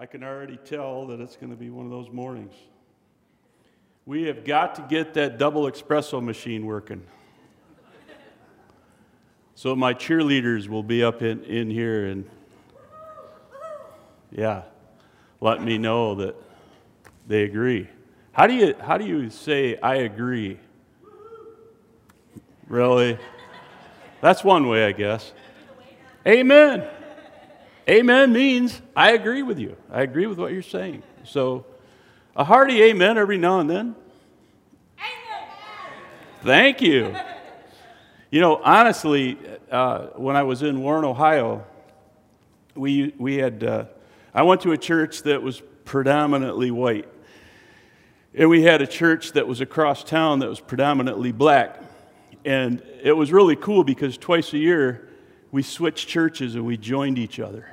I can already tell that it's going to be one of those mornings. We have got to get that double espresso machine working. So my cheerleaders will be up in, in here and, yeah, let me know that they agree. How do you, how do you say, I agree? Really? That's one way, I guess. Amen. Amen means I agree with you. I agree with what you're saying. So, a hearty amen every now and then. Amen. Thank you. You know, honestly, uh, when I was in Warren, Ohio, we, we had, uh, I went to a church that was predominantly white. And we had a church that was across town that was predominantly black. And it was really cool because twice a year we switched churches and we joined each other.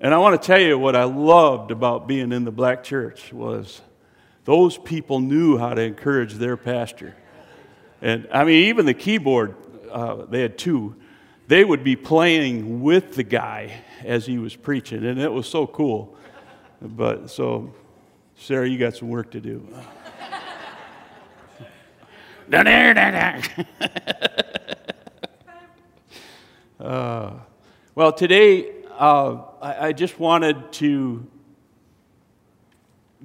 And I want to tell you what I loved about being in the black church was those people knew how to encourage their pastor. And I mean, even the keyboard, uh, they had two, they would be playing with the guy as he was preaching, and it was so cool. But so, Sarah, you got some work to do. uh, well, today uh, I, I just wanted to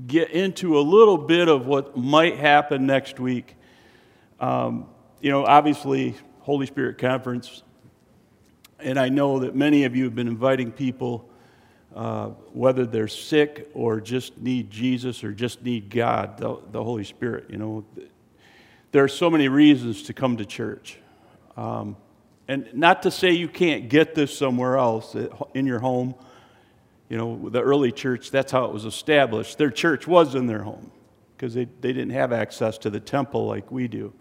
get into a little bit of what might happen next week. Um, you know, obviously, Holy Spirit Conference, and I know that many of you have been inviting people, uh, whether they're sick or just need Jesus or just need God, the, the Holy Spirit. You know, there are so many reasons to come to church. Um, and not to say you can't get this somewhere else in your home. You know, the early church, that's how it was established. Their church was in their home because they, they didn't have access to the temple like we do.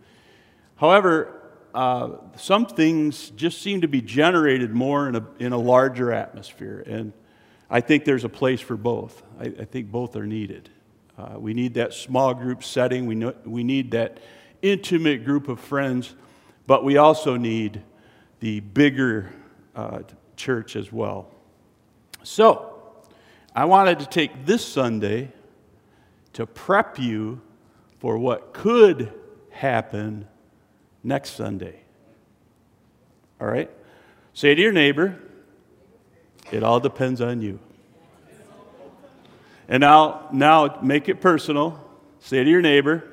However, uh, some things just seem to be generated more in a, in a larger atmosphere. And I think there's a place for both. I, I think both are needed. Uh, we need that small group setting, we, know, we need that intimate group of friends, but we also need the bigger uh, church as well. So, I wanted to take this Sunday to prep you for what could happen next Sunday. All right? Say to your neighbor, it all depends on you. And now, now make it personal. Say to your neighbor,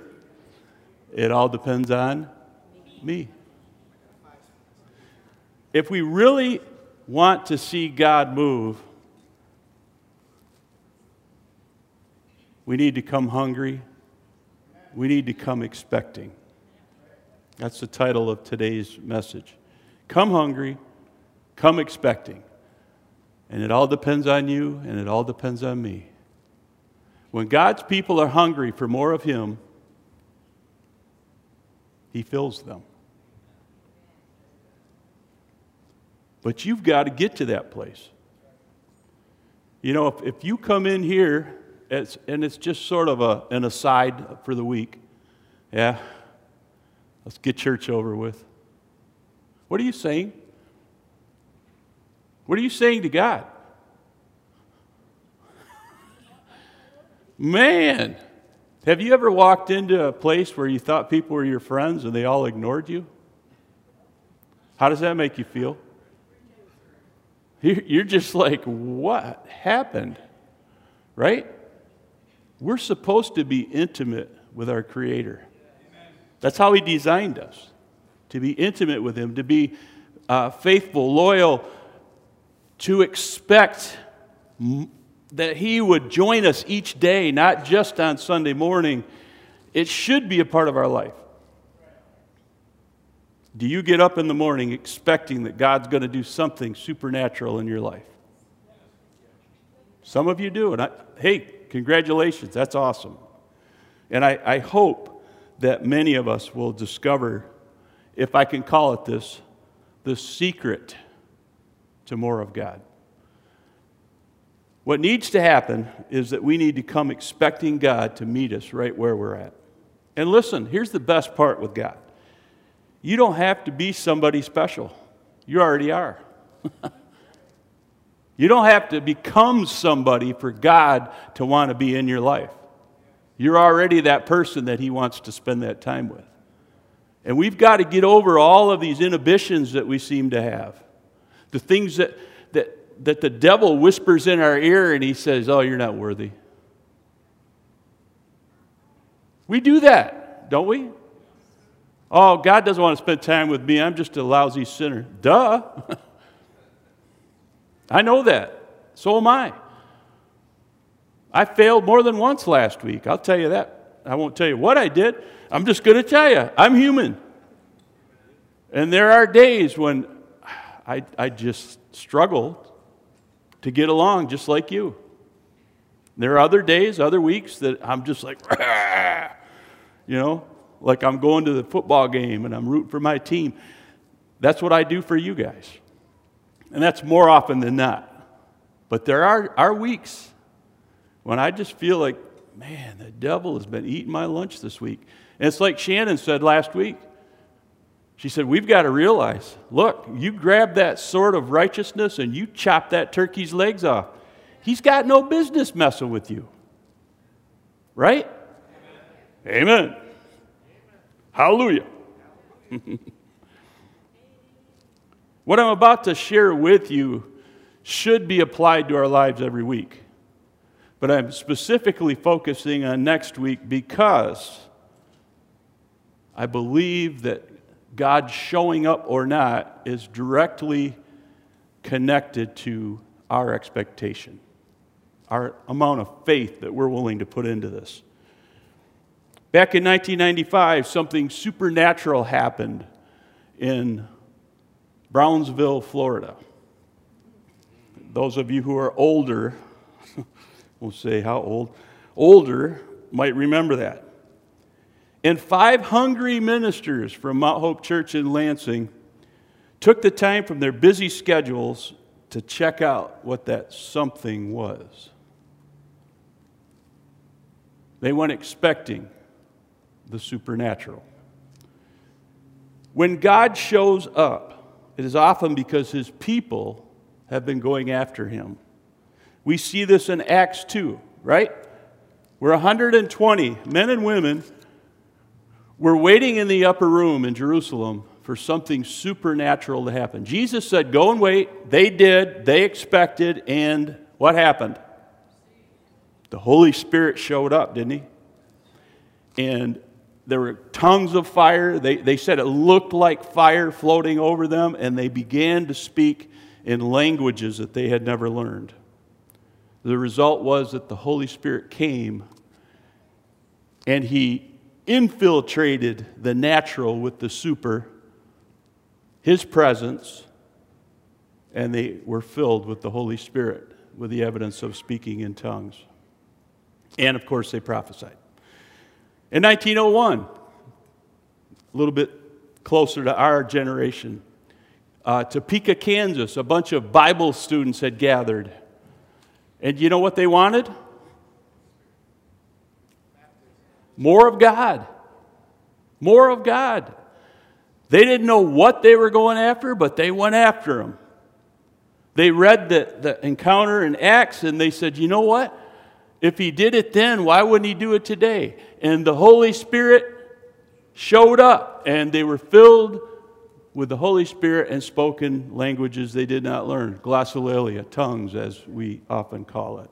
it all depends on me. If we really want to see God move, we need to come hungry. We need to come expecting. That's the title of today's message. Come hungry, come expecting. And it all depends on you, and it all depends on me. When God's people are hungry for more of Him, He fills them. But you've got to get to that place. You know, if, if you come in here it's, and it's just sort of a, an aside for the week, yeah, let's get church over with. What are you saying? What are you saying to God? Man, have you ever walked into a place where you thought people were your friends and they all ignored you? How does that make you feel? You're just like, what happened? Right? We're supposed to be intimate with our Creator. That's how He designed us to be intimate with Him, to be uh, faithful, loyal, to expect that He would join us each day, not just on Sunday morning. It should be a part of our life. Do you get up in the morning expecting that God's going to do something supernatural in your life? Some of you do. And I, hey, congratulations. That's awesome. And I, I hope that many of us will discover, if I can call it this, the secret to more of God. What needs to happen is that we need to come expecting God to meet us right where we're at. And listen, here's the best part with God you don't have to be somebody special, you already are. You don't have to become somebody for God to want to be in your life. You're already that person that He wants to spend that time with. And we've got to get over all of these inhibitions that we seem to have. The things that, that, that the devil whispers in our ear and he says, Oh, you're not worthy. We do that, don't we? Oh, God doesn't want to spend time with me. I'm just a lousy sinner. Duh. I know that. So am I. I failed more than once last week. I'll tell you that. I won't tell you what I did. I'm just going to tell you, I'm human. And there are days when I, I just struggle to get along just like you. There are other days, other weeks that I'm just like, you know, like I'm going to the football game and I'm rooting for my team. That's what I do for you guys. And that's more often than not. But there are, are weeks when I just feel like, man, the devil has been eating my lunch this week. And it's like Shannon said last week. She said, We've got to realize look, you grab that sword of righteousness and you chop that turkey's legs off. He's got no business messing with you. Right? Amen. Amen. Hallelujah. what I'm about to share with you should be applied to our lives every week. But I'm specifically focusing on next week because I believe that God showing up or not is directly connected to our expectation, our amount of faith that we're willing to put into this. Back in 1995, something supernatural happened in Brownsville, Florida. Those of you who are older, we'll say how old, older might remember that. And five hungry ministers from Mount Hope Church in Lansing took the time from their busy schedules to check out what that something was. They went expecting the supernatural. When God shows up, it is often because his people have been going after him. We see this in Acts 2, right? We're 120 men and women were waiting in the upper room in Jerusalem for something supernatural to happen. Jesus said, Go and wait. They did, they expected, and what happened? The Holy Spirit showed up, didn't he? And there were tongues of fire. They, they said it looked like fire floating over them, and they began to speak in languages that they had never learned. The result was that the Holy Spirit came and he infiltrated the natural with the super, his presence, and they were filled with the Holy Spirit with the evidence of speaking in tongues. And of course, they prophesied. In 1901, a little bit closer to our generation, uh, Topeka, Kansas, a bunch of Bible students had gathered. And you know what they wanted? More of God. More of God. They didn't know what they were going after, but they went after him. They read the, the encounter in Acts and they said, you know what? If he did it then, why wouldn't he do it today? And the Holy Spirit showed up, and they were filled with the Holy Spirit and spoken languages they did not learn glossolalia, tongues, as we often call it.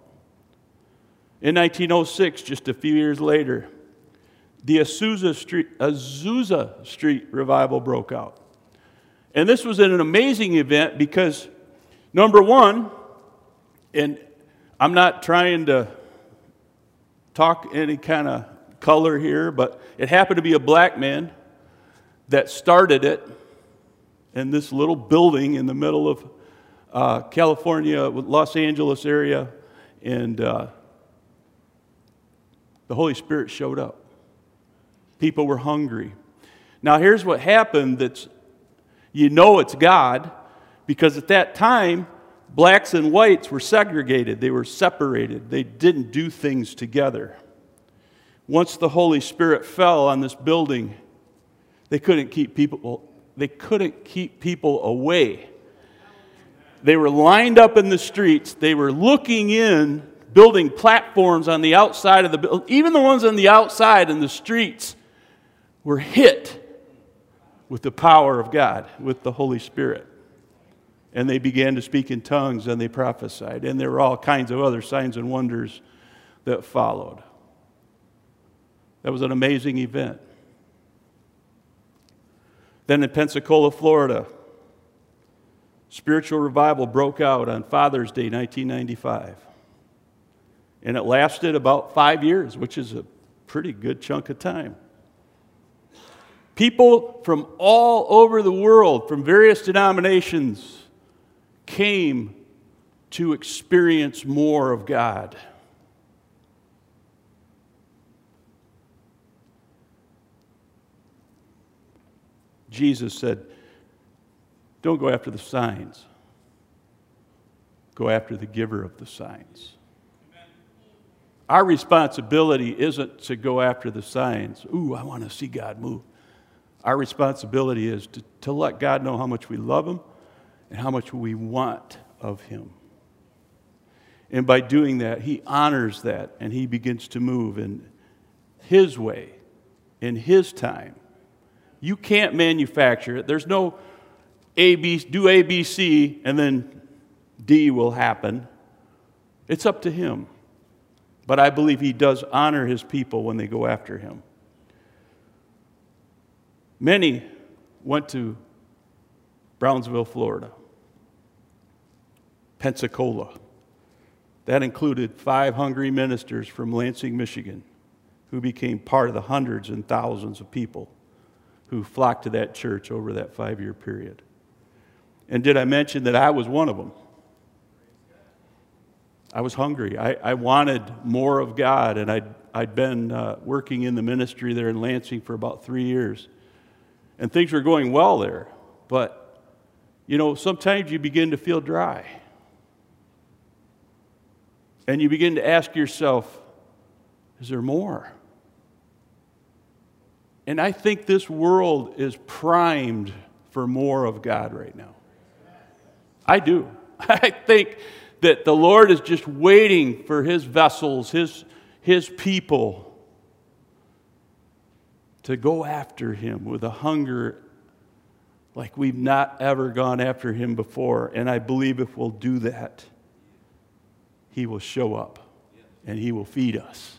In 1906, just a few years later, the Azusa Street, Azusa Street revival broke out. And this was an amazing event because, number one, and I'm not trying to talk any kind of color here, but it happened to be a black man that started it in this little building in the middle of uh, California, Los Angeles area, and uh, the Holy Spirit showed up. People were hungry. Now, here's what happened that's you know it's God, because at that time, blacks and whites were segregated, they were separated, they didn't do things together. Once the Holy Spirit fell on this building, they couldn't keep people, they couldn't keep people away. they were lined up in the streets. They were looking in, building platforms on the outside of the building. Even the ones on the outside in the streets were hit with the power of God, with the Holy Spirit. And they began to speak in tongues and they prophesied. And there were all kinds of other signs and wonders that followed. That was an amazing event. Then in Pensacola, Florida, spiritual revival broke out on Father's Day, 1995. And it lasted about five years, which is a pretty good chunk of time. People from all over the world, from various denominations, came to experience more of God. Jesus said, Don't go after the signs, go after the giver of the signs. Our responsibility isn't to go after the signs. Ooh, I want to see God move. Our responsibility is to, to let God know how much we love Him and how much we want of Him. And by doing that, He honors that and He begins to move in His way, in His time. You can't manufacture it. There's no A, B, do A, B, C, and then D will happen. It's up to Him. But I believe He does honor His people when they go after Him. Many went to Brownsville, Florida, Pensacola. That included five hungry ministers from Lansing, Michigan, who became part of the hundreds and thousands of people who flocked to that church over that five year period. And did I mention that I was one of them? I was hungry. I, I wanted more of God, and I'd, I'd been uh, working in the ministry there in Lansing for about three years and things were going well there. But, you know, sometimes you begin to feel dry. And you begin to ask yourself, is there more? And I think this world is primed for more of God right now. I do. I think that the Lord is just waiting for his vessels, his, his people to go after him with a hunger like we've not ever gone after him before. And I believe if we'll do that, he will show up and he will feed us.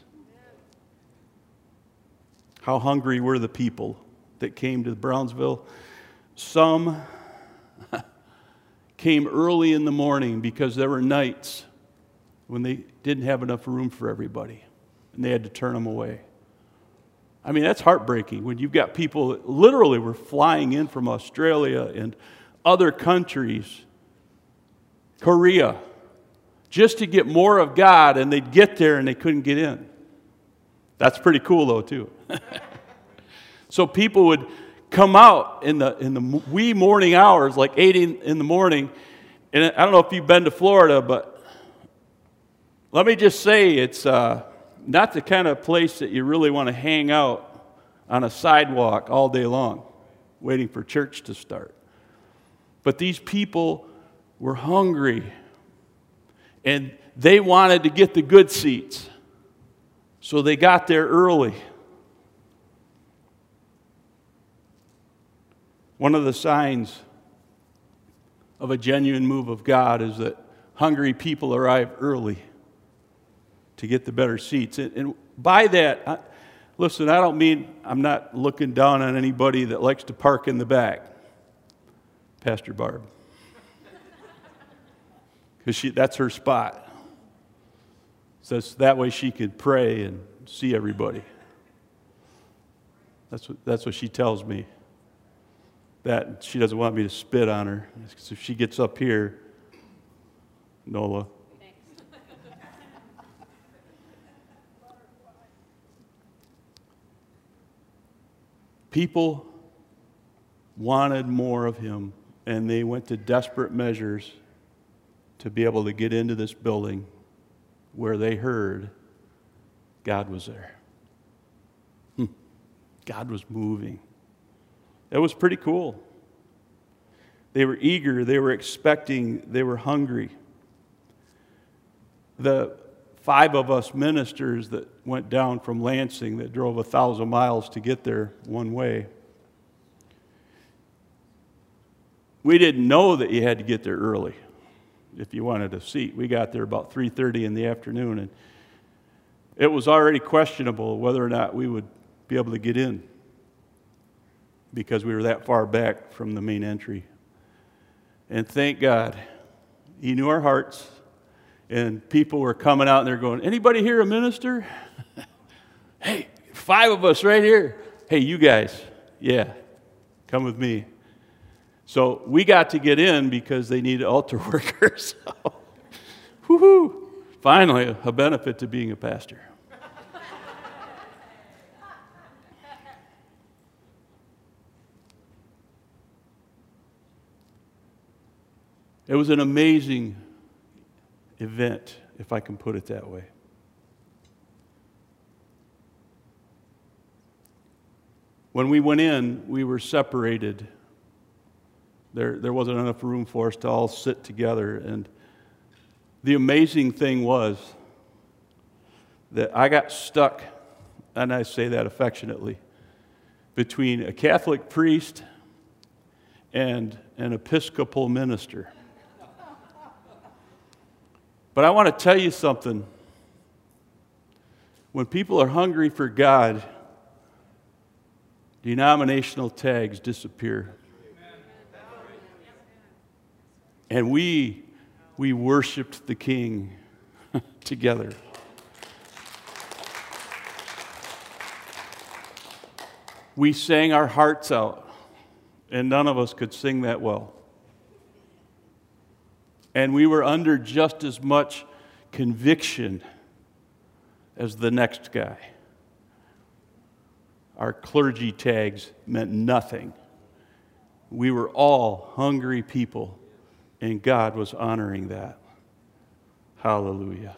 How hungry were the people that came to Brownsville? Some came early in the morning because there were nights when they didn't have enough room for everybody and they had to turn them away. I mean, that's heartbreaking when you've got people that literally were flying in from Australia and other countries, Korea, just to get more of God, and they'd get there and they couldn't get in. That's pretty cool, though, too. so people would come out in the, in the wee morning hours, like 8 in, the morning. And I don't know if you've been to Florida, but let me just say it's. Uh, not the kind of place that you really want to hang out on a sidewalk all day long, waiting for church to start. But these people were hungry and they wanted to get the good seats. So they got there early. One of the signs of a genuine move of God is that hungry people arrive early to get the better seats. And, by that, I, listen, I don't mean I'm not looking down on anybody that likes to park in the back, Pastor Barb, because that's her spot. So that way she could pray and see everybody. That's what, that's what she tells me. That she doesn't want me to spit on her. Because if she gets up here, Nola, People wanted more of him, and they went to desperate measures to be able to get into this building where they heard God was there. Hmm. God was moving. It was pretty cool. They were eager, they were expecting, they were hungry. The five of us ministers that went down from Lansing that drove a thousand miles to get there one way. We didn't know that you had to get there early if you wanted a seat. We got there about 3:30 in the afternoon and it was already questionable whether or not we would be able to get in because we were that far back from the main entry. And thank God, He knew our hearts, and people were coming out and they're going, Anybody here a minister? hey, five of us right here. Hey, you guys, yeah, come with me. So we got to get in because they needed altar workers. so, woohoo! Finally, a benefit to being a pastor. It was an amazing event, if I can put it that way. When we went in, we were separated. There, there wasn't enough room for us to all sit together. And the amazing thing was that I got stuck, and I say that affectionately, between a Catholic priest and an Episcopal minister. But I want to tell you something. When people are hungry for God, denominational tags disappear. And we, we worshiped the King together. We sang our hearts out, and none of us could sing that well and we were under just as much conviction as the next guy. Our clergy tags meant nothing. We were all hungry people, and God was honoring that. Hallelujah.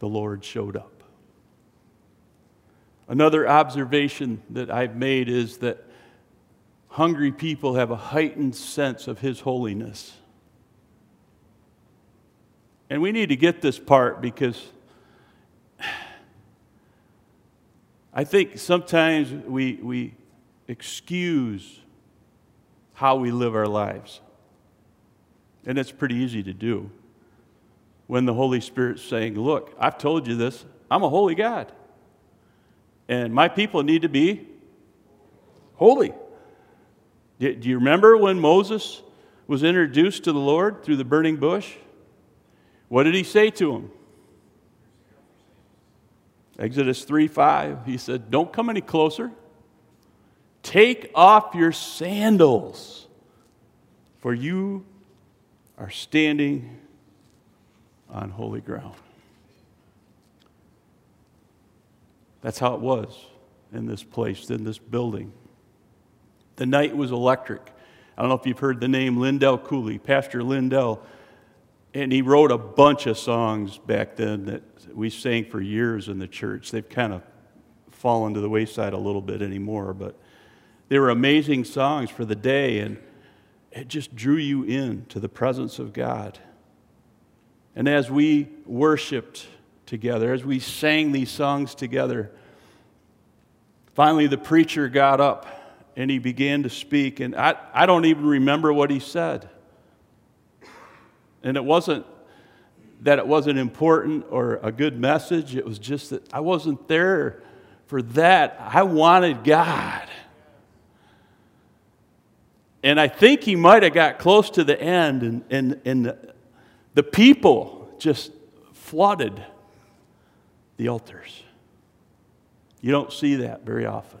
The Lord showed up. Another observation that I've made is that hungry people have a heightened sense of His holiness. And we need to get this part because I think sometimes we, we excuse how we live our lives. And it's pretty easy to do when the Holy Spirit's saying, Look, I've told you this, I'm a holy God. And my people need to be holy. Do you remember when Moses was introduced to the Lord through the burning bush? What did he say to him? Exodus 3 5. He said, Don't come any closer. Take off your sandals, for you are standing on holy ground. That's how it was in this place, in this building. The night was electric. I don't know if you've heard the name Lindell Cooley, Pastor Lindell. And he wrote a bunch of songs back then that we sang for years in the church. They've kind of fallen to the wayside a little bit anymore, but they were amazing songs for the day, and it just drew you in to the presence of God. And as we worshiped together, as we sang these songs together, finally the preacher got up and he began to speak. And I, I don't even remember what he said. And it wasn't that it wasn't important or a good message, it was just that I wasn't there for that. I wanted God. And I think he might have got close to the end, and, and, and the, the people just flooded the altars. You don't see that very often.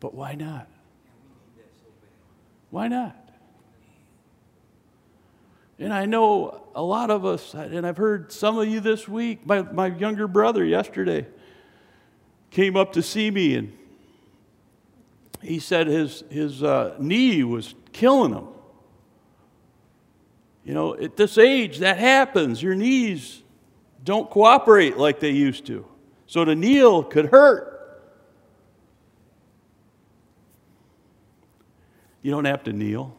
But why not? Why not? And I know a lot of us, and I've heard some of you this week. My, my younger brother yesterday came up to see me, and he said his, his uh, knee was killing him. You know, at this age, that happens. Your knees don't cooperate like they used to. So to kneel could hurt. You don't have to kneel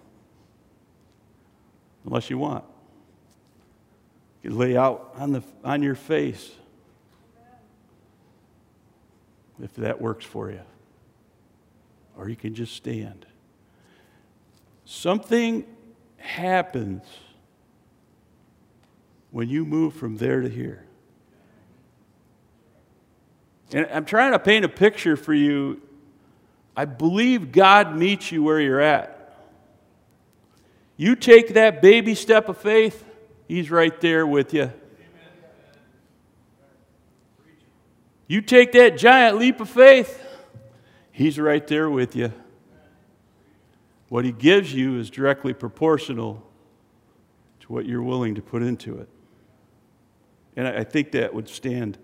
unless you want. You lay out on, the, on your face if that works for you. Or you can just stand. Something happens when you move from there to here. And I'm trying to paint a picture for you. I believe God meets you where you're at. You take that baby step of faith, He's right there with you. You take that giant leap of faith, He's right there with you. What He gives you is directly proportional to what you're willing to put into it. And I think that would stand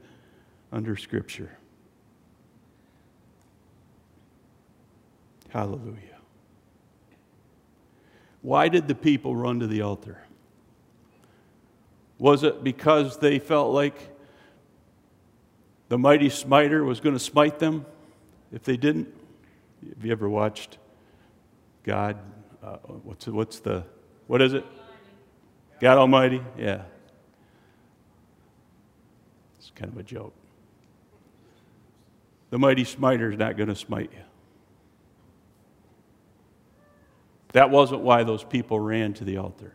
under Scripture. Hallelujah. Why did the people run to the altar? Was it because they felt like the mighty smiter was going to smite them if they didn't? Have you ever watched God? Uh, what's, what's the, what is it? God Almighty? Yeah. It's kind of a joke. The mighty smiter is not going to smite you. That wasn't why those people ran to the altar.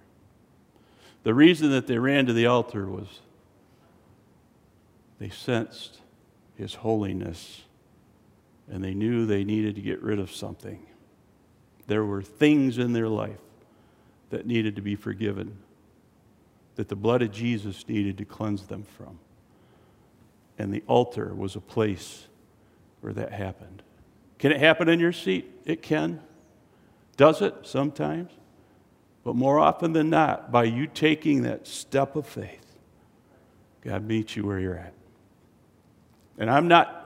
The reason that they ran to the altar was they sensed His holiness and they knew they needed to get rid of something. There were things in their life that needed to be forgiven, that the blood of Jesus needed to cleanse them from. And the altar was a place where that happened. Can it happen in your seat? It can. Does it? Sometimes. But more often than not, by you taking that step of faith, God meets you where you're at. And I'm not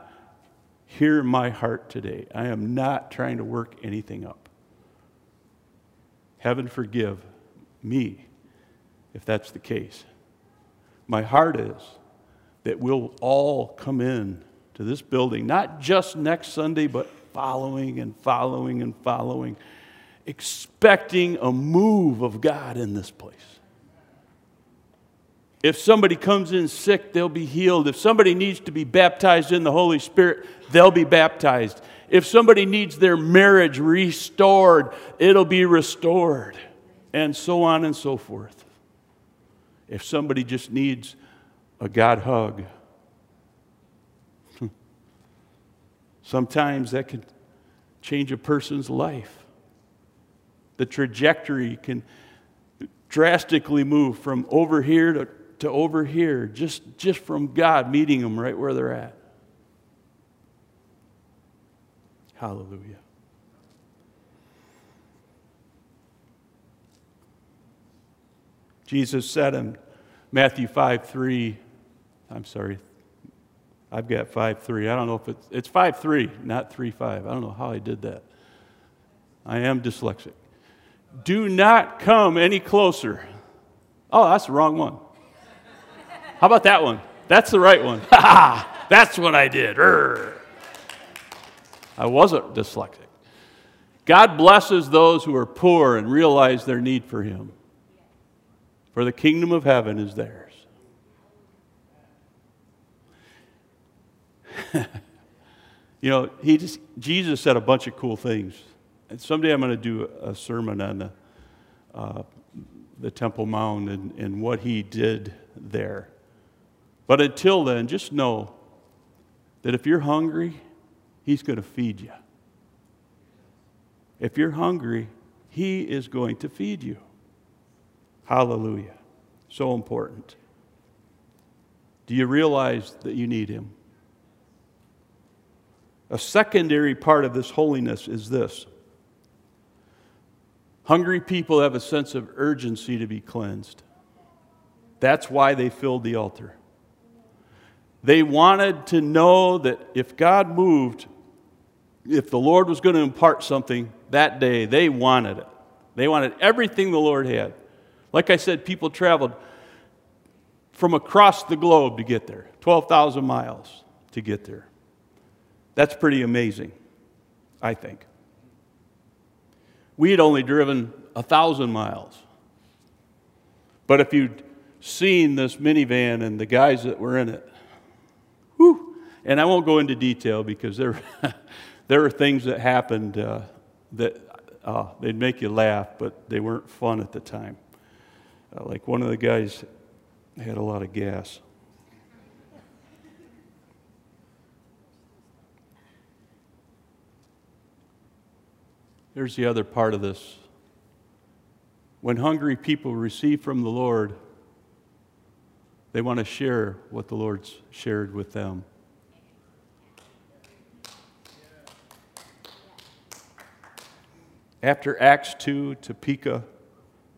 in my heart today. I am not trying to work anything up. Heaven forgive me if that's the case. My heart is that we'll all come in to this building, not just next Sunday, but following and following and following expecting a move of God in this place. If somebody comes in sick, they'll be healed. If somebody needs to be baptized in the Holy Spirit, they'll be baptized. If somebody needs their marriage restored, it'll be restored. And so on and so forth. If somebody just needs a God hug, sometimes that can change a person's life the trajectory can drastically move from over here to, to over here just, just from God meeting them right where they're at. Hallelujah. Jesus said in Matthew 5 3, I'm sorry, I've got 5 3. I don't know if it's, it's 5 3, not 3 5. I don't know how I did that. I am dyslexic. Do not come any closer. Oh, that's the wrong one. How about that one? That's the right one. that's what I did. Urgh. I wasn't dyslexic. God blesses those who are poor and realize their need for Him. For the kingdom of heaven is theirs. you know, he just, Jesus said a bunch of cool things. And someday I'm going to do a sermon on the, uh, the Temple Mount and, and what he did there. But until then, just know that if you're hungry, he's going to feed you. If you're hungry, he is going to feed you. Hallelujah. So important. Do you realize that you need him? A secondary part of this holiness is this Hungry people have a sense of urgency to be cleansed. That's why they filled the altar. They wanted to know that if God moved, if the Lord was going to impart something that day, they wanted it. They wanted everything the Lord had. Like I said, people traveled from across the globe to get there 12,000 miles to get there. That's pretty amazing, I think. We had only driven a thousand miles. But if you'd seen this minivan and the guys that were in it, whew, and I won't go into detail because there, there are things that happened uh, that uh, they'd make you laugh, but they weren't fun at the time. Uh, like one of the guys had a lot of gas. Here's the other part of this. When hungry people receive from the Lord, they want to share what the Lord's shared with them. After Acts 2, Topeka,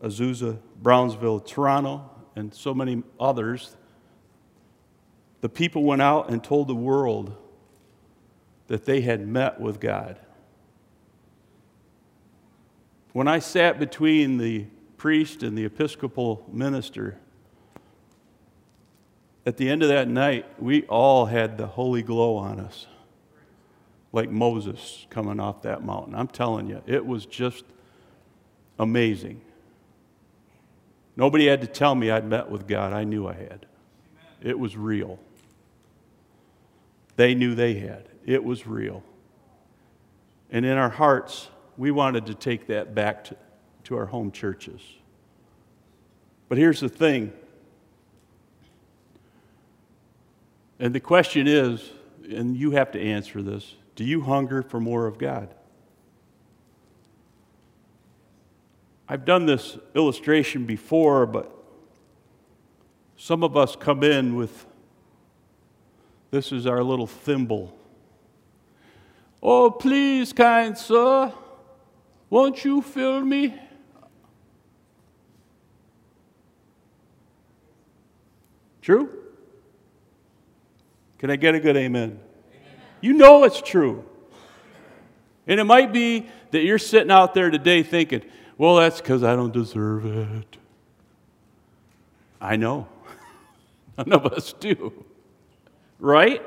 Azusa, Brownsville, Toronto, and so many others, the people went out and told the world that they had met with God. When I sat between the priest and the Episcopal minister, at the end of that night, we all had the holy glow on us, like Moses coming off that mountain. I'm telling you, it was just amazing. Nobody had to tell me I'd met with God. I knew I had. It was real. They knew they had. It was real. And in our hearts, we wanted to take that back to, to our home churches. But here's the thing. And the question is, and you have to answer this do you hunger for more of God? I've done this illustration before, but some of us come in with this is our little thimble. Oh, please, kind sir, won't you fill me? True? Can I get a good amen? amen? You know it's true. And it might be that you're sitting out there today thinking, well, that's because I don't deserve it. I know. None of us do. Right?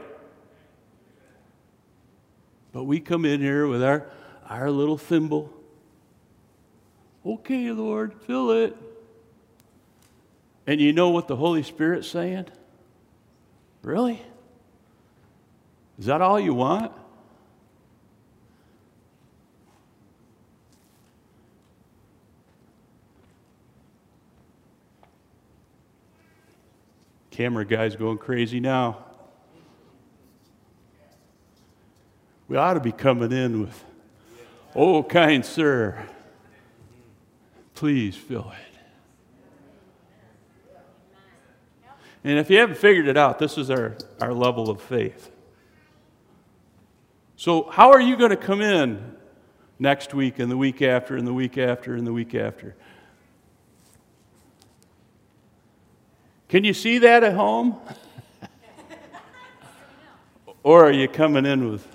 But we come in here with our, our little thimble Okay, Lord, fill it. And you know what the Holy Spirit's saying? Really? Is that all you want? Camera guy's going crazy now. We ought to be coming in with, oh, kind sir. Please fill it. And if you haven't figured it out, this is our, our level of faith. So, how are you going to come in next week and the week after and the week after and the week after? Can you see that at home? or are you coming in with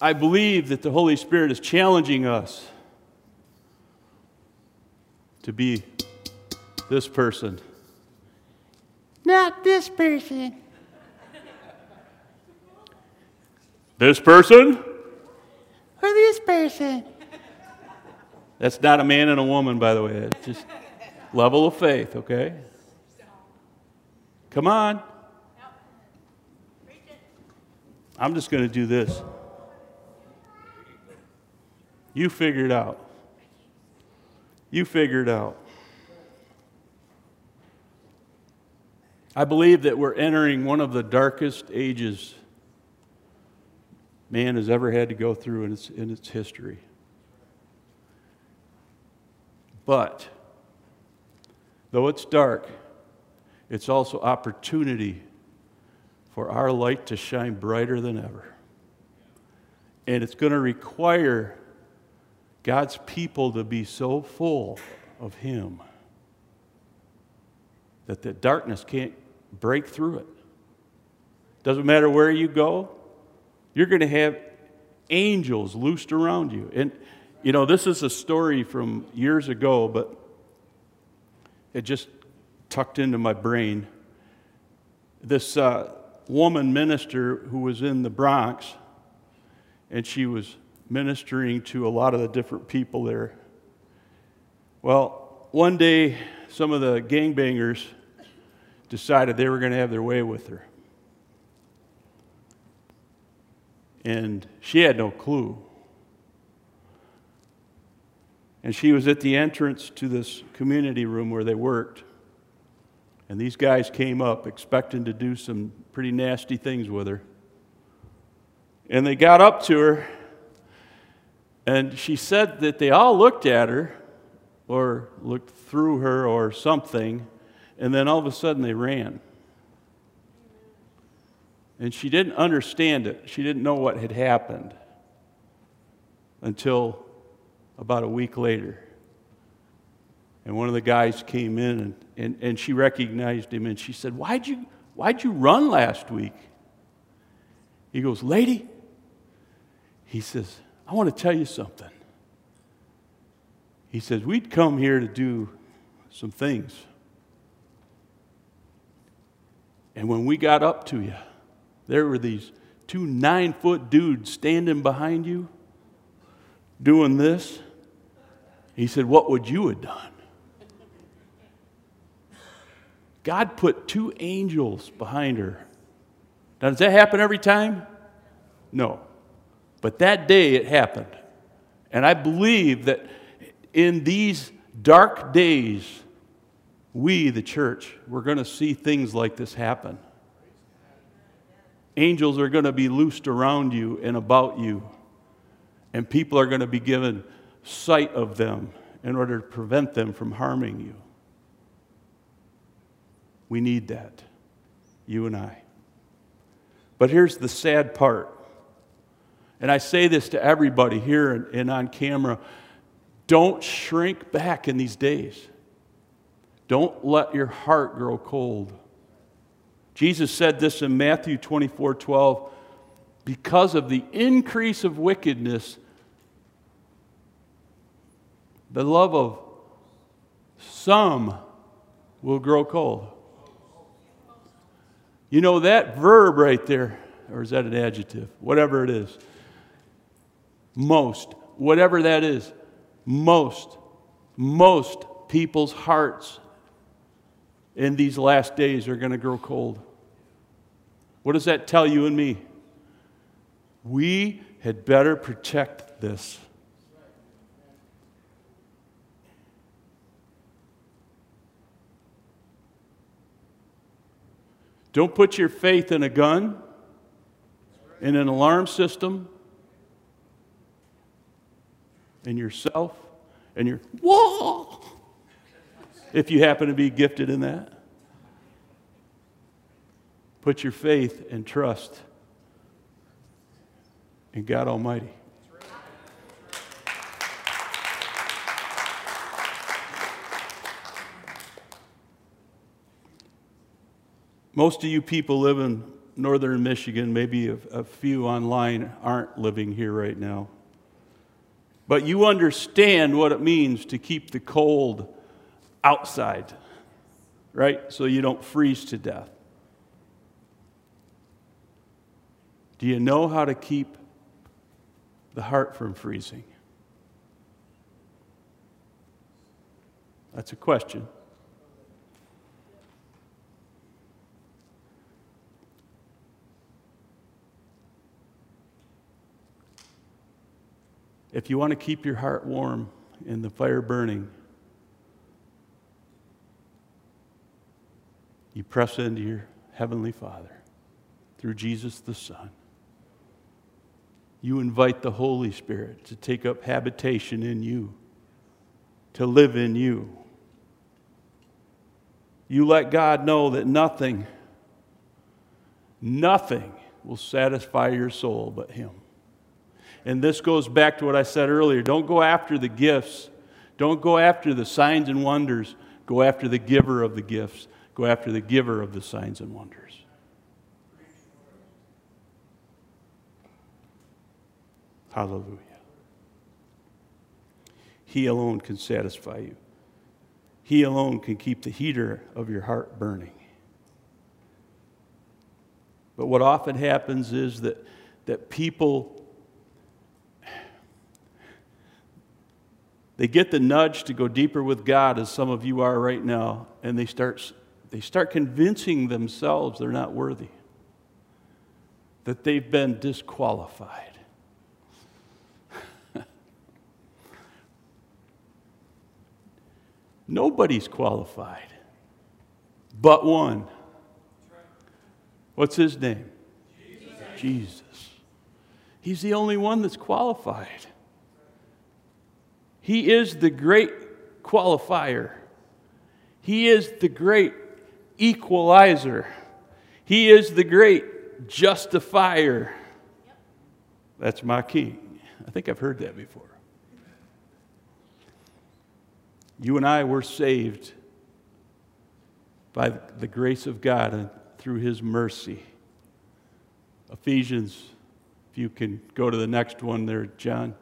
I believe that the Holy Spirit is challenging us to be this person. Not this person. This person? Or this person. That's not a man and a woman, by the way. It's just level of faith, okay? Come on. I'm just going to do this. You figure it out. You figure it out. I believe that we're entering one of the darkest ages man has ever had to go through in its, in its history. But, though it's dark, it's also opportunity for our light to shine brighter than ever. And it's going to require God's people to be so full of Him that the darkness can't break through it. Doesn't matter where you go, you're going to have angels loosed around you. And, you know, this is a story from years ago, but it just tucked into my brain. this uh, woman minister who was in the Bronx, and she was ministering to a lot of the different people there. Well, one day, some of the gangbangers decided they were going to have their way with her. And she had no clue. And she was at the entrance to this community room where they worked. And these guys came up expecting to do some pretty nasty things with her. And they got up to her, and she said that they all looked at her, or looked through her, or something, and then all of a sudden they ran. And she didn't understand it. She didn't know what had happened until about a week later. And one of the guys came in and, and, and she recognized him and she said, why'd you, why'd you run last week? He goes, Lady, he says, I want to tell you something. He says, We'd come here to do some things. And when we got up to you, there were these two nine foot dudes standing behind you doing this. He said, What would you have done? God put two angels behind her. Now, does that happen every time? No. But that day it happened. And I believe that in these dark days, we, the church, we're going to see things like this happen. Angels are going to be loosed around you and about you, and people are going to be given sight of them in order to prevent them from harming you. We need that, you and I. But here's the sad part. And I say this to everybody here and, and on camera don't shrink back in these days. Don't let your heart grow cold. Jesus said this in Matthew 24 12. Because of the increase of wickedness, the love of some will grow cold. You know, that verb right there, or is that an adjective? Whatever it is. Most, whatever that is, most, most people's hearts in these last days are going to grow cold. What does that tell you and me? We had better protect this. Don't put your faith in a gun, in an alarm system, in yourself, and your whoa, if you happen to be gifted in that. Put your faith and trust in God Almighty. Most of you people live in northern Michigan, maybe a, a, few online aren't living here right now. But you understand what it means to keep the cold outside, right? So you don't freeze to death. Do you know how to keep the heart from freezing? That's a question. If you want to keep your heart warm and the fire burning, you press into your Heavenly Father through Jesus the Son. You invite the Holy Spirit to take up habitation in you, to live in you. You let God know that nothing, nothing will satisfy your soul but Him. And this goes back to what I said earlier. Don't go after the gifts, don't go after the signs and wonders. Go after the giver of the gifts, go after the giver of the signs and wonders. Hallelujah. He alone can satisfy you. He alone can keep the heater of your heart burning. But what often happens is that, that people they get the nudge to go deeper with God, as some of you are right now, and they start, they start convincing themselves they're not worthy, that they've been disqualified. Nobody's qualified but one. What's his name? Jesus. Jesus. He's the only one that's qualified. He is the great qualifier. He is the great equalizer. He is the great justifier. That's my king. I think I've heard that before. You and I were saved by the grace of God and through his mercy. Ephesians, if you can go to the next one there, John.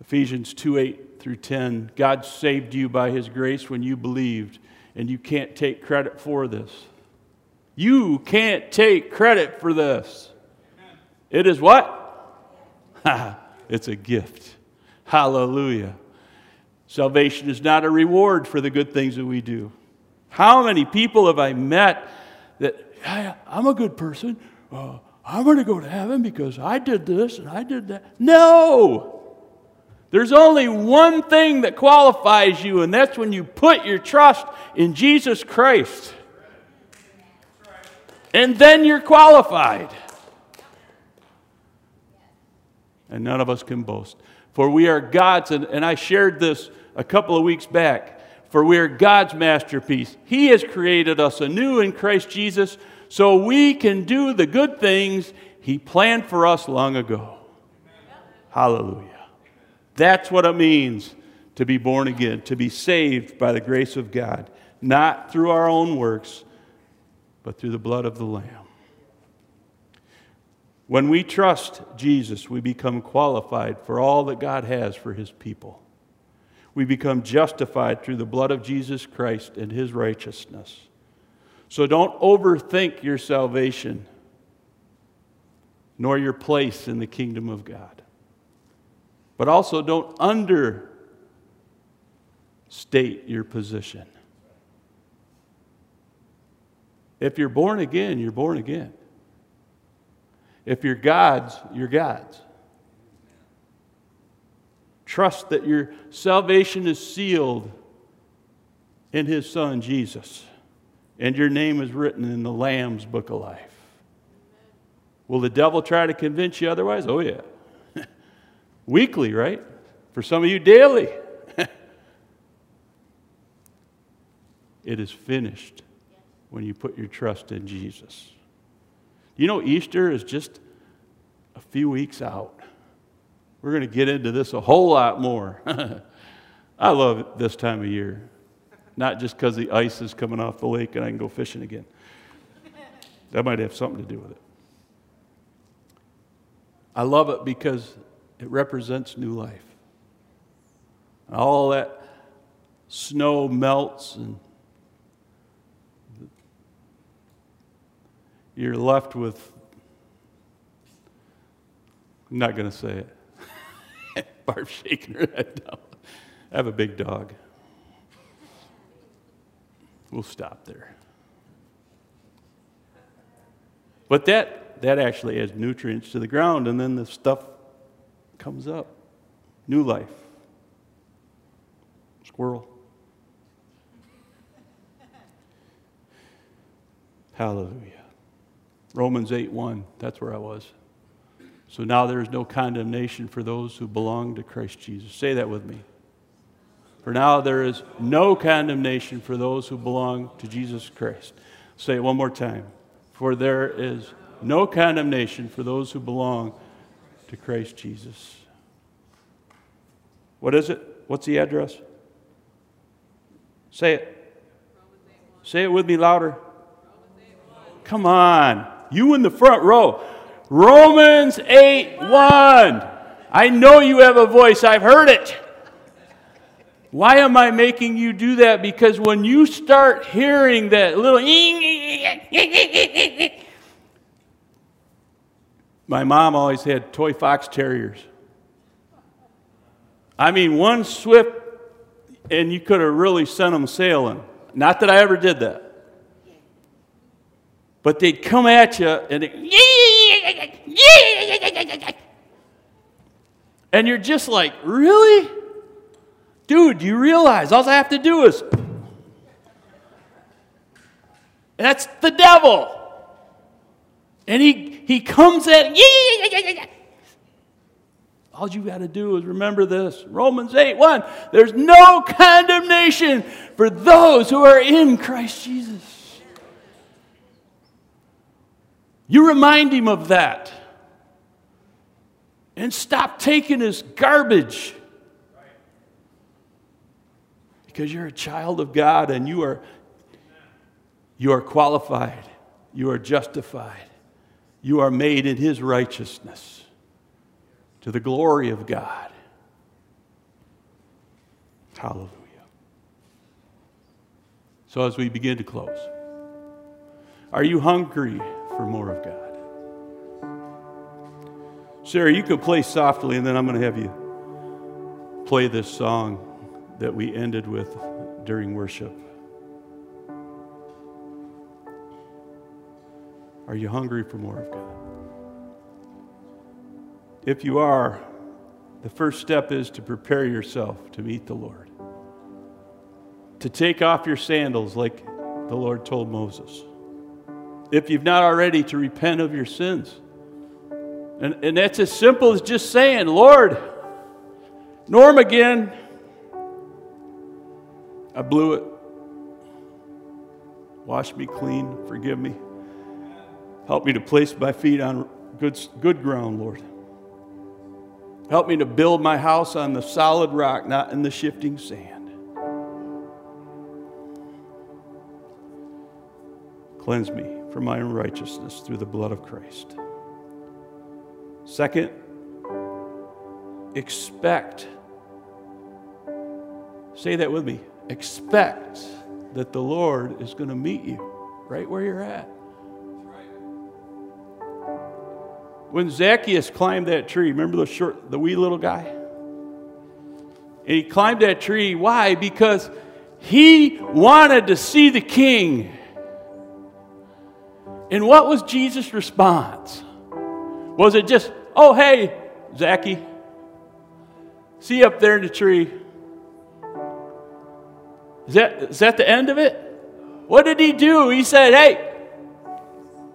Ephesians 2 8 through 10. God saved you by his grace when you believed, and you can't take credit for this. You can't take credit for this. It is what? it's a gift. Hallelujah. Salvation is not a reward for the good things that we do. How many people have I met that, I'm a good person. Uh, I'm going to go to heaven because I did this and I did that. No! There's only one thing that qualifies you, and that's when you put your trust in Jesus Christ. And then you're qualified. And none of us can boast. For we are God's, and, and I shared this a couple of weeks back. For we are God's masterpiece. He has created us anew in Christ Jesus so we can do the good things He planned for us long ago. Hallelujah. That's what it means to be born again, to be saved by the grace of God, not through our own works, but through the blood of the Lamb. When we trust Jesus, we become qualified for all that God has for His people. We become justified through the blood of Jesus Christ and His righteousness. So don't overthink your salvation, nor your place in the kingdom of God. But also don't understate your position. If you're born again, you're born again. If you're God's, you're God's. Trust that your salvation is sealed in His Son, Jesus, and your name is written in the Lamb's book of life. Will the devil try to convince you otherwise? Oh, yeah. Weekly, right? For some of you, daily. it is finished when you put your trust in Jesus. You know, Easter is just a few weeks out. We're going to get into this a whole lot more. I love this time of year, not just because the ice is coming off the lake and I can go fishing again. That might have something to do with it. I love it because it represents new life. And All that snow melts and you're left with, I'm not going to say it. Barb's shaking her head down. I have a big dog. We'll stop there. But that, that actually adds nutrients to the ground, and then the stuff comes up. New life. Squirrel. Hallelujah. Romans 8 1, that's where I was. So now there is no condemnation for those who belong to Christ Jesus. Say that with me. For now there is no condemnation for those who belong to Jesus Christ. Say it one more time. For there is no condemnation for those who belong to Christ Jesus. What is it? What's the address? Say it. Say it with me louder. Come on. You in the front row. Romans 8 1. I know you have a voice, I've heard it. Why am I making you do that? Because when you start hearing that little, My mom always had toy fox terriers. I mean, one swift, and you could have really sent them sailing. Not that I ever did that. But they'd come at you and they, and you're just like, really? Dude, you realize all I have to do is. That's the devil. And he, he comes at, yeah, all you got to do is remember this Romans 8 1. There's no condemnation for those who are in Christ Jesus. You remind him of that. And stop taking his garbage. Because you're a child of God and you are, you are qualified, you are justified, you are made in his righteousness to the glory of God. Hallelujah. So, as we begin to close, are you hungry for more of God? Sarah, you can play softly, and then I'm going to have you play this song that we ended with during worship. Are you hungry for more of God? If you are, the first step is to prepare yourself to meet the Lord. To take off your sandals like the Lord told Moses. If you've not already, to repent of your sins. And, and that's as simple as just saying, Lord, Norm again, I blew it. Wash me clean, forgive me. Help me to place my feet on good, good ground, Lord. Help me to build my house on the solid rock, not in the shifting sand. Cleanse me from my unrighteousness through the blood of Christ. Second, expect. Say that with me. Expect that the Lord is going to meet you right where you're at. When Zacchaeus climbed that tree, remember the short, the wee little guy? And he climbed that tree. Why? Because he wanted to see the king. And what was Jesus' response? Was it just, oh, hey, Zacchaeus, see up there in the tree? Is that, is that the end of it? What did he do? He said, hey,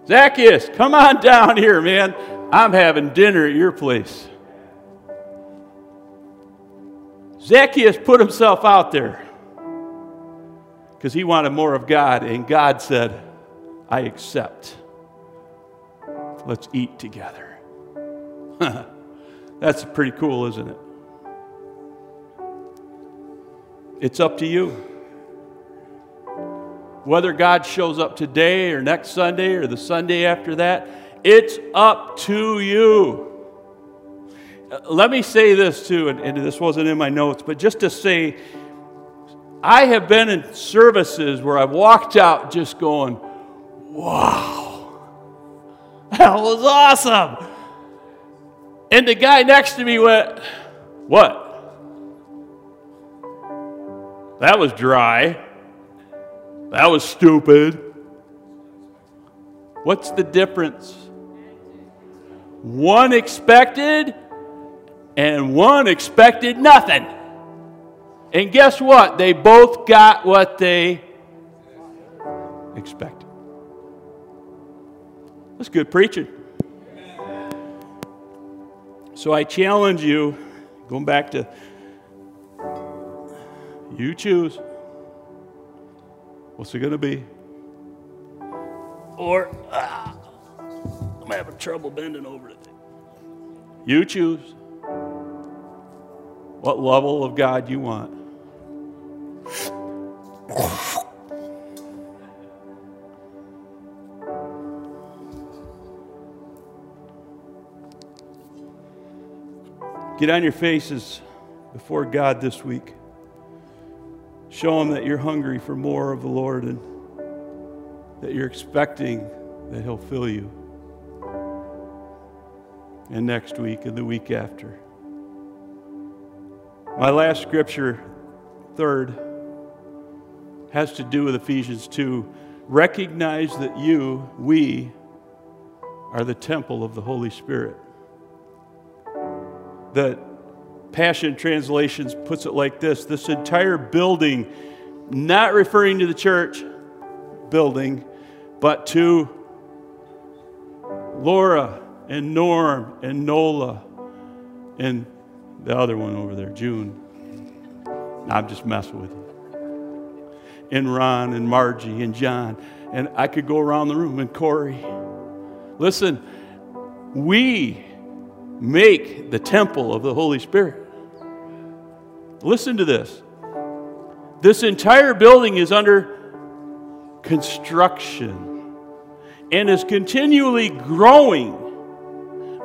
Zacchaeus, come on down here, man. I'm having dinner at your place. Zacchaeus put himself out there because he wanted more of God, and God said, I accept. Let's eat together. That's pretty cool, isn't it? It's up to you. Whether God shows up today or next Sunday or the Sunday after that, it's up to you. Let me say this too, and, and, this wasn't in my notes, but just to say, I have been in services where I've walked out just going, wow, that was awesome. And the guy next to me went, what? That was dry. That was stupid. What's the difference? One expected, and one expected nothing. And guess what? They both got what they expected. That's good preaching. So I challenge you, going back to you choose. What's it going to be? Or, ah, I'm having trouble bending over today. You choose what level of God you want. Get on your faces before God this week. Show Him that you're hungry for more of the Lord and that you're expecting that He'll fill you. And next week and the week after. My last scripture, third, has to do with Ephesians 2. Recognize that you, we, are the temple of the Holy Spirit. The Passion Translations puts it like this this entire building, not referring to the church building, but to Laura and Norm and Nola and the other one over there, June. I'm just messing with you. And Ron and Margie and John. And I could go around the room and Corey. Listen, we make the temple of the Holy Spirit. Listen to this. This entire building is under construction and is continually growing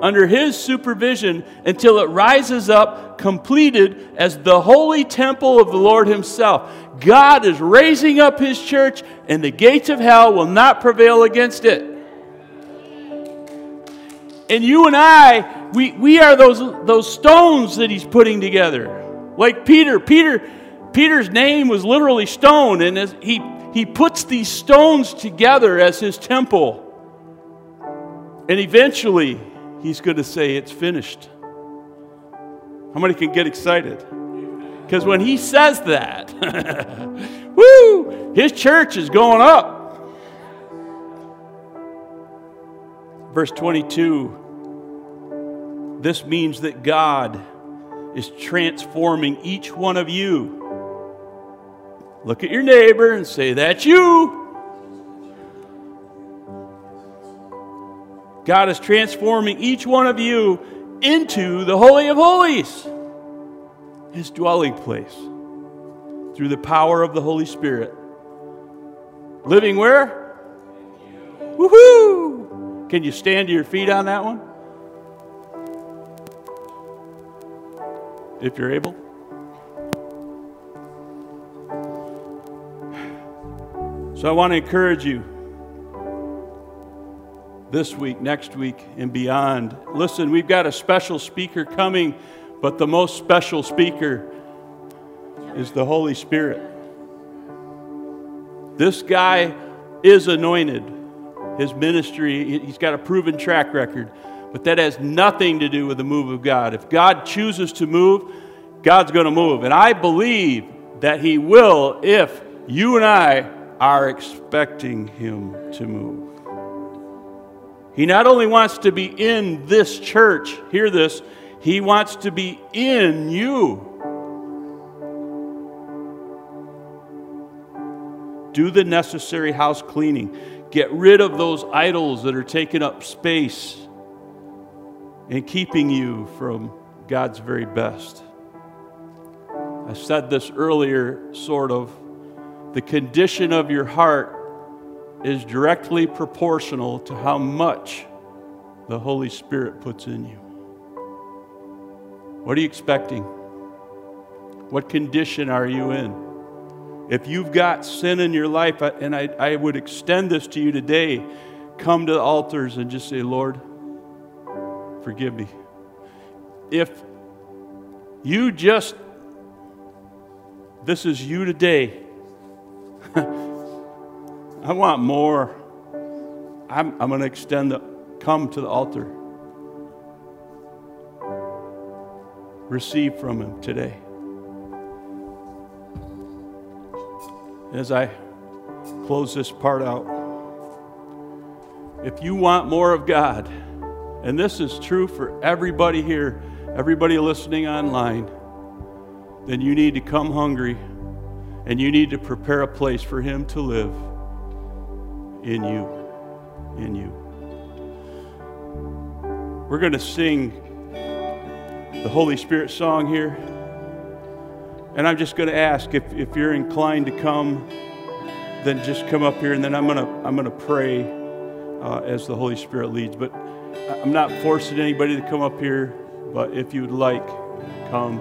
under his supervision until it rises up completed as the holy temple of the Lord himself. God is raising up his church, and the gates of hell will not prevail against it. And you and I, we, we are those, those stones that he's putting together. Like Peter. Peter, Peter's name was literally stone, and as he, he puts these stones together as his temple. And eventually, he's going to say, It's finished. How many can get excited? Because when he says that, woo, his church is going up. Verse 22 this means that God is transforming each one of you. Look at your neighbor and say, That's you. God is transforming each one of you into the Holy of Holies, His dwelling place, through the power of the Holy Spirit. Living where? Woohoo! Can you stand to your feet on that one? If you're able. So I want to encourage you this week, next week, and beyond. Listen, we've got a special speaker coming, but the most special speaker is the Holy Spirit. This guy is anointed. His ministry, he's got a proven track record, but that has nothing to do with the move of God. If God chooses to move, God's going to move. And I believe that He will if you and I are expecting Him to move. He not only wants to be in this church, hear this, he wants to be in you. Do the necessary house cleaning. Get rid of those idols that are taking up space and keeping you from God's very best. I said this earlier, sort of. The condition of your heart is directly proportional to how much the Holy Spirit puts in you. What are you expecting? What condition are you in? If you've got sin in your life, and I, I would extend this to you today, come to the altars and just say, Lord, forgive me. If you just, this is you today. I want more. I'm, I'm going to extend the, come to the altar. Receive from Him today. As I close this part out, if you want more of God, and this is true for everybody here, everybody listening online, then you need to come hungry and you need to prepare a place for Him to live in you. In you. We're going to sing the Holy Spirit song here. And I'm just going to ask if, if you're inclined to come, then just come up here and then I'm going to, I'm going to pray uh, as the Holy Spirit leads. But I'm not forcing anybody to come up here, but if you would like, come.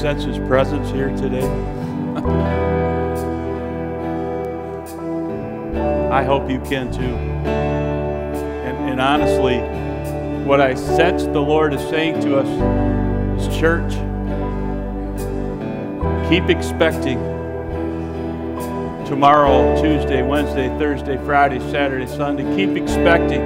Sense His presence here today? I hope you can too. And, and honestly, what I sense the Lord is saying to us is church, keep expecting tomorrow, Tuesday, Wednesday, Thursday, Friday, Saturday, Sunday. Keep expecting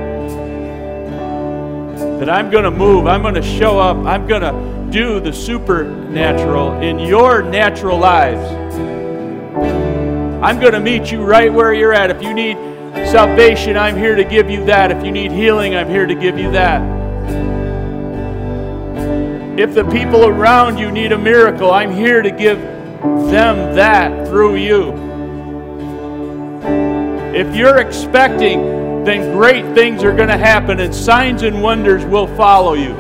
that I'm going to move. I'm going to show up. I'm going to do the supernatural in your natural lives. I'm going to meet you right where you're at. If you need salvation, I'm here to give you that. If you need healing, I'm here to give you that. If the people around you need a miracle, I'm here to give them that through you. If you're expecting, then great things are going to happen and signs and wonders will follow you.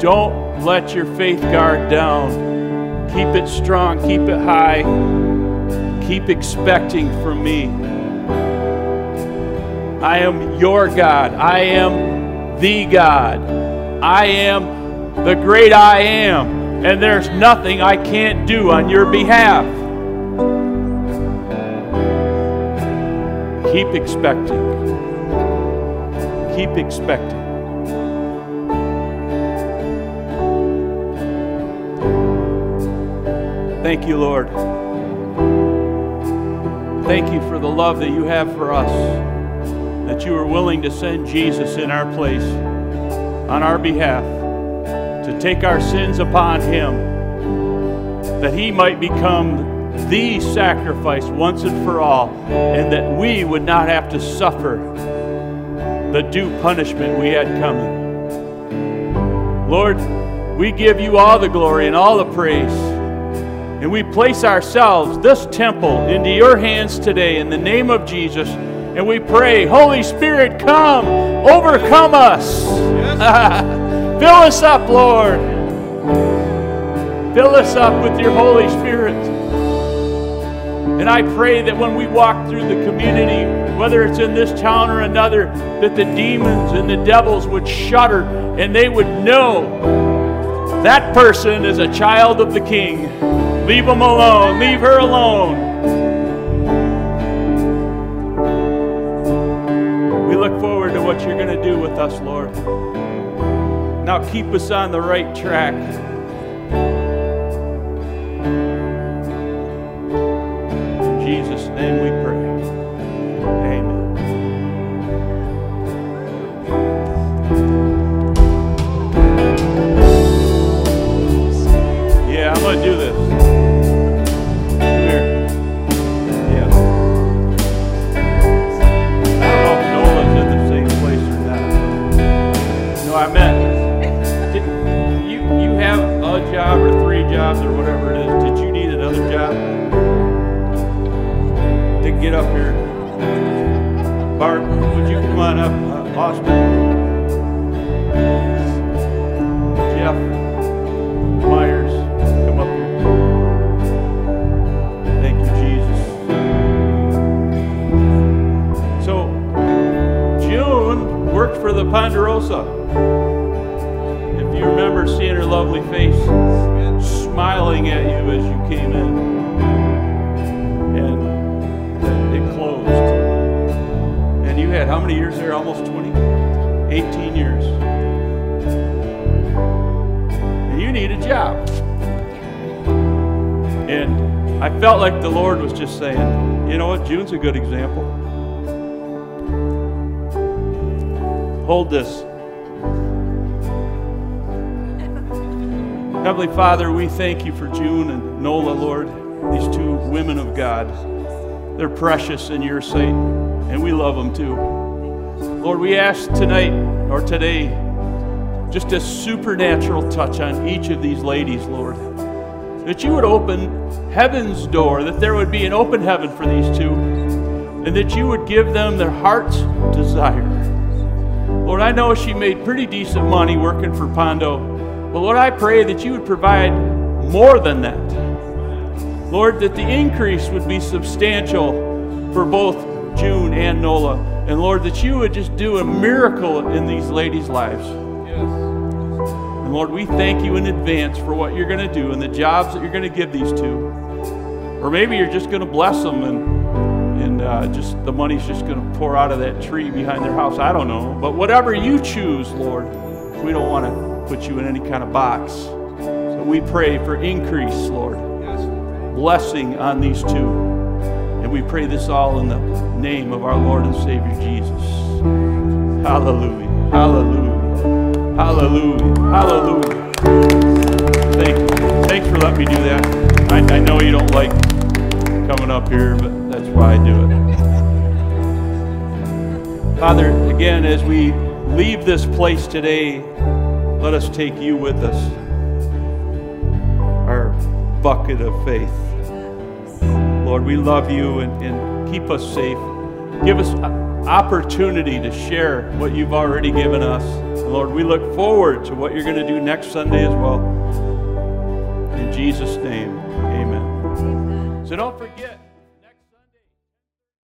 Don't let your faith guard down. Keep it strong, keep it high. Keep expecting from me. I am your God. I am the God. I am the great I am. And there's nothing I can't do on your behalf. Keep expecting. Keep expecting. Thank you, Lord. Thank you for the love that you have for us, that you are willing to send Jesus in our place, on our behalf, to take our sins upon him, that he might become the sacrifice once and for all, and that we would not have to suffer the due punishment we had coming. Lord, we give you all the glory and all the praise. And we place ourselves, this temple, into your hands today in the name of Jesus. And we pray, Holy Spirit, come, overcome us. Yes. Fill us up, Lord. Fill us up with your Holy Spirit. And I pray that when we walk through the community, whether it's in this town or another, that the demons and the devils would shudder and they would know that person is a child of the King. Leave them alone. Leave her alone. We look forward to what you're going to do with us, Lord. Now keep us on the right track. Jesus' name we pray. Amen. Yeah, I'm going to do this. Come here. Yeah. No one's at the same place or not. No, I meant, did you, you have a job or three jobs or whatever it is. Did you need another job to get up here? Bart, would you come on up? Uh, Austin? Jeff Myers, come up here. Thank you, Jesus. So, June worked for the Ponderosa. If you remember seeing her lovely face smiling at you as you came in. Had how many years there? Almost 20? 18 years. And you need a job. And I felt like the Lord was just saying, you know what? June's a good example. Hold this. Heavenly Father, we thank you for June and Nola, Lord, these two women of God. They're precious in your sight, and we love them too. Lord, we ask tonight or today just a supernatural touch on each of these ladies, Lord. That you would open heaven's door, that there would be an open heaven for these two, and that you would give them their heart's desire. Lord, I know she made pretty decent money working for Pondo, but Lord, I pray that you would provide more than that. Lord, that the increase would be substantial for both June and Nola. And Lord, that you would just do a miracle in these ladies' lives. Yes. And Lord, we thank you in advance for what you're going to do and the jobs that you're going to give these two. Or maybe you're just going to bless them and and uh, just the money's just going to pour out of that tree behind their house. I don't know. But whatever you choose, Lord, we don't want to put you in any kind of box. So we pray for increase, Lord, blessing on these two. And we pray this all in the name of our Lord and Savior Jesus. Hallelujah. Hallelujah. Hallelujah. Hallelujah. Thank you. Thanks for letting me do that. I, I know you don't like coming up here, but that's why I do it. Father, again, as we leave this place today, let us take you with us, our bucket of faith. Lord, we love you and, and keep us safe. Give us opportunity to share what you've already given us. Lord, we look forward to what you're going to do next Sunday as well. In Jesus' name, amen. So don't forget.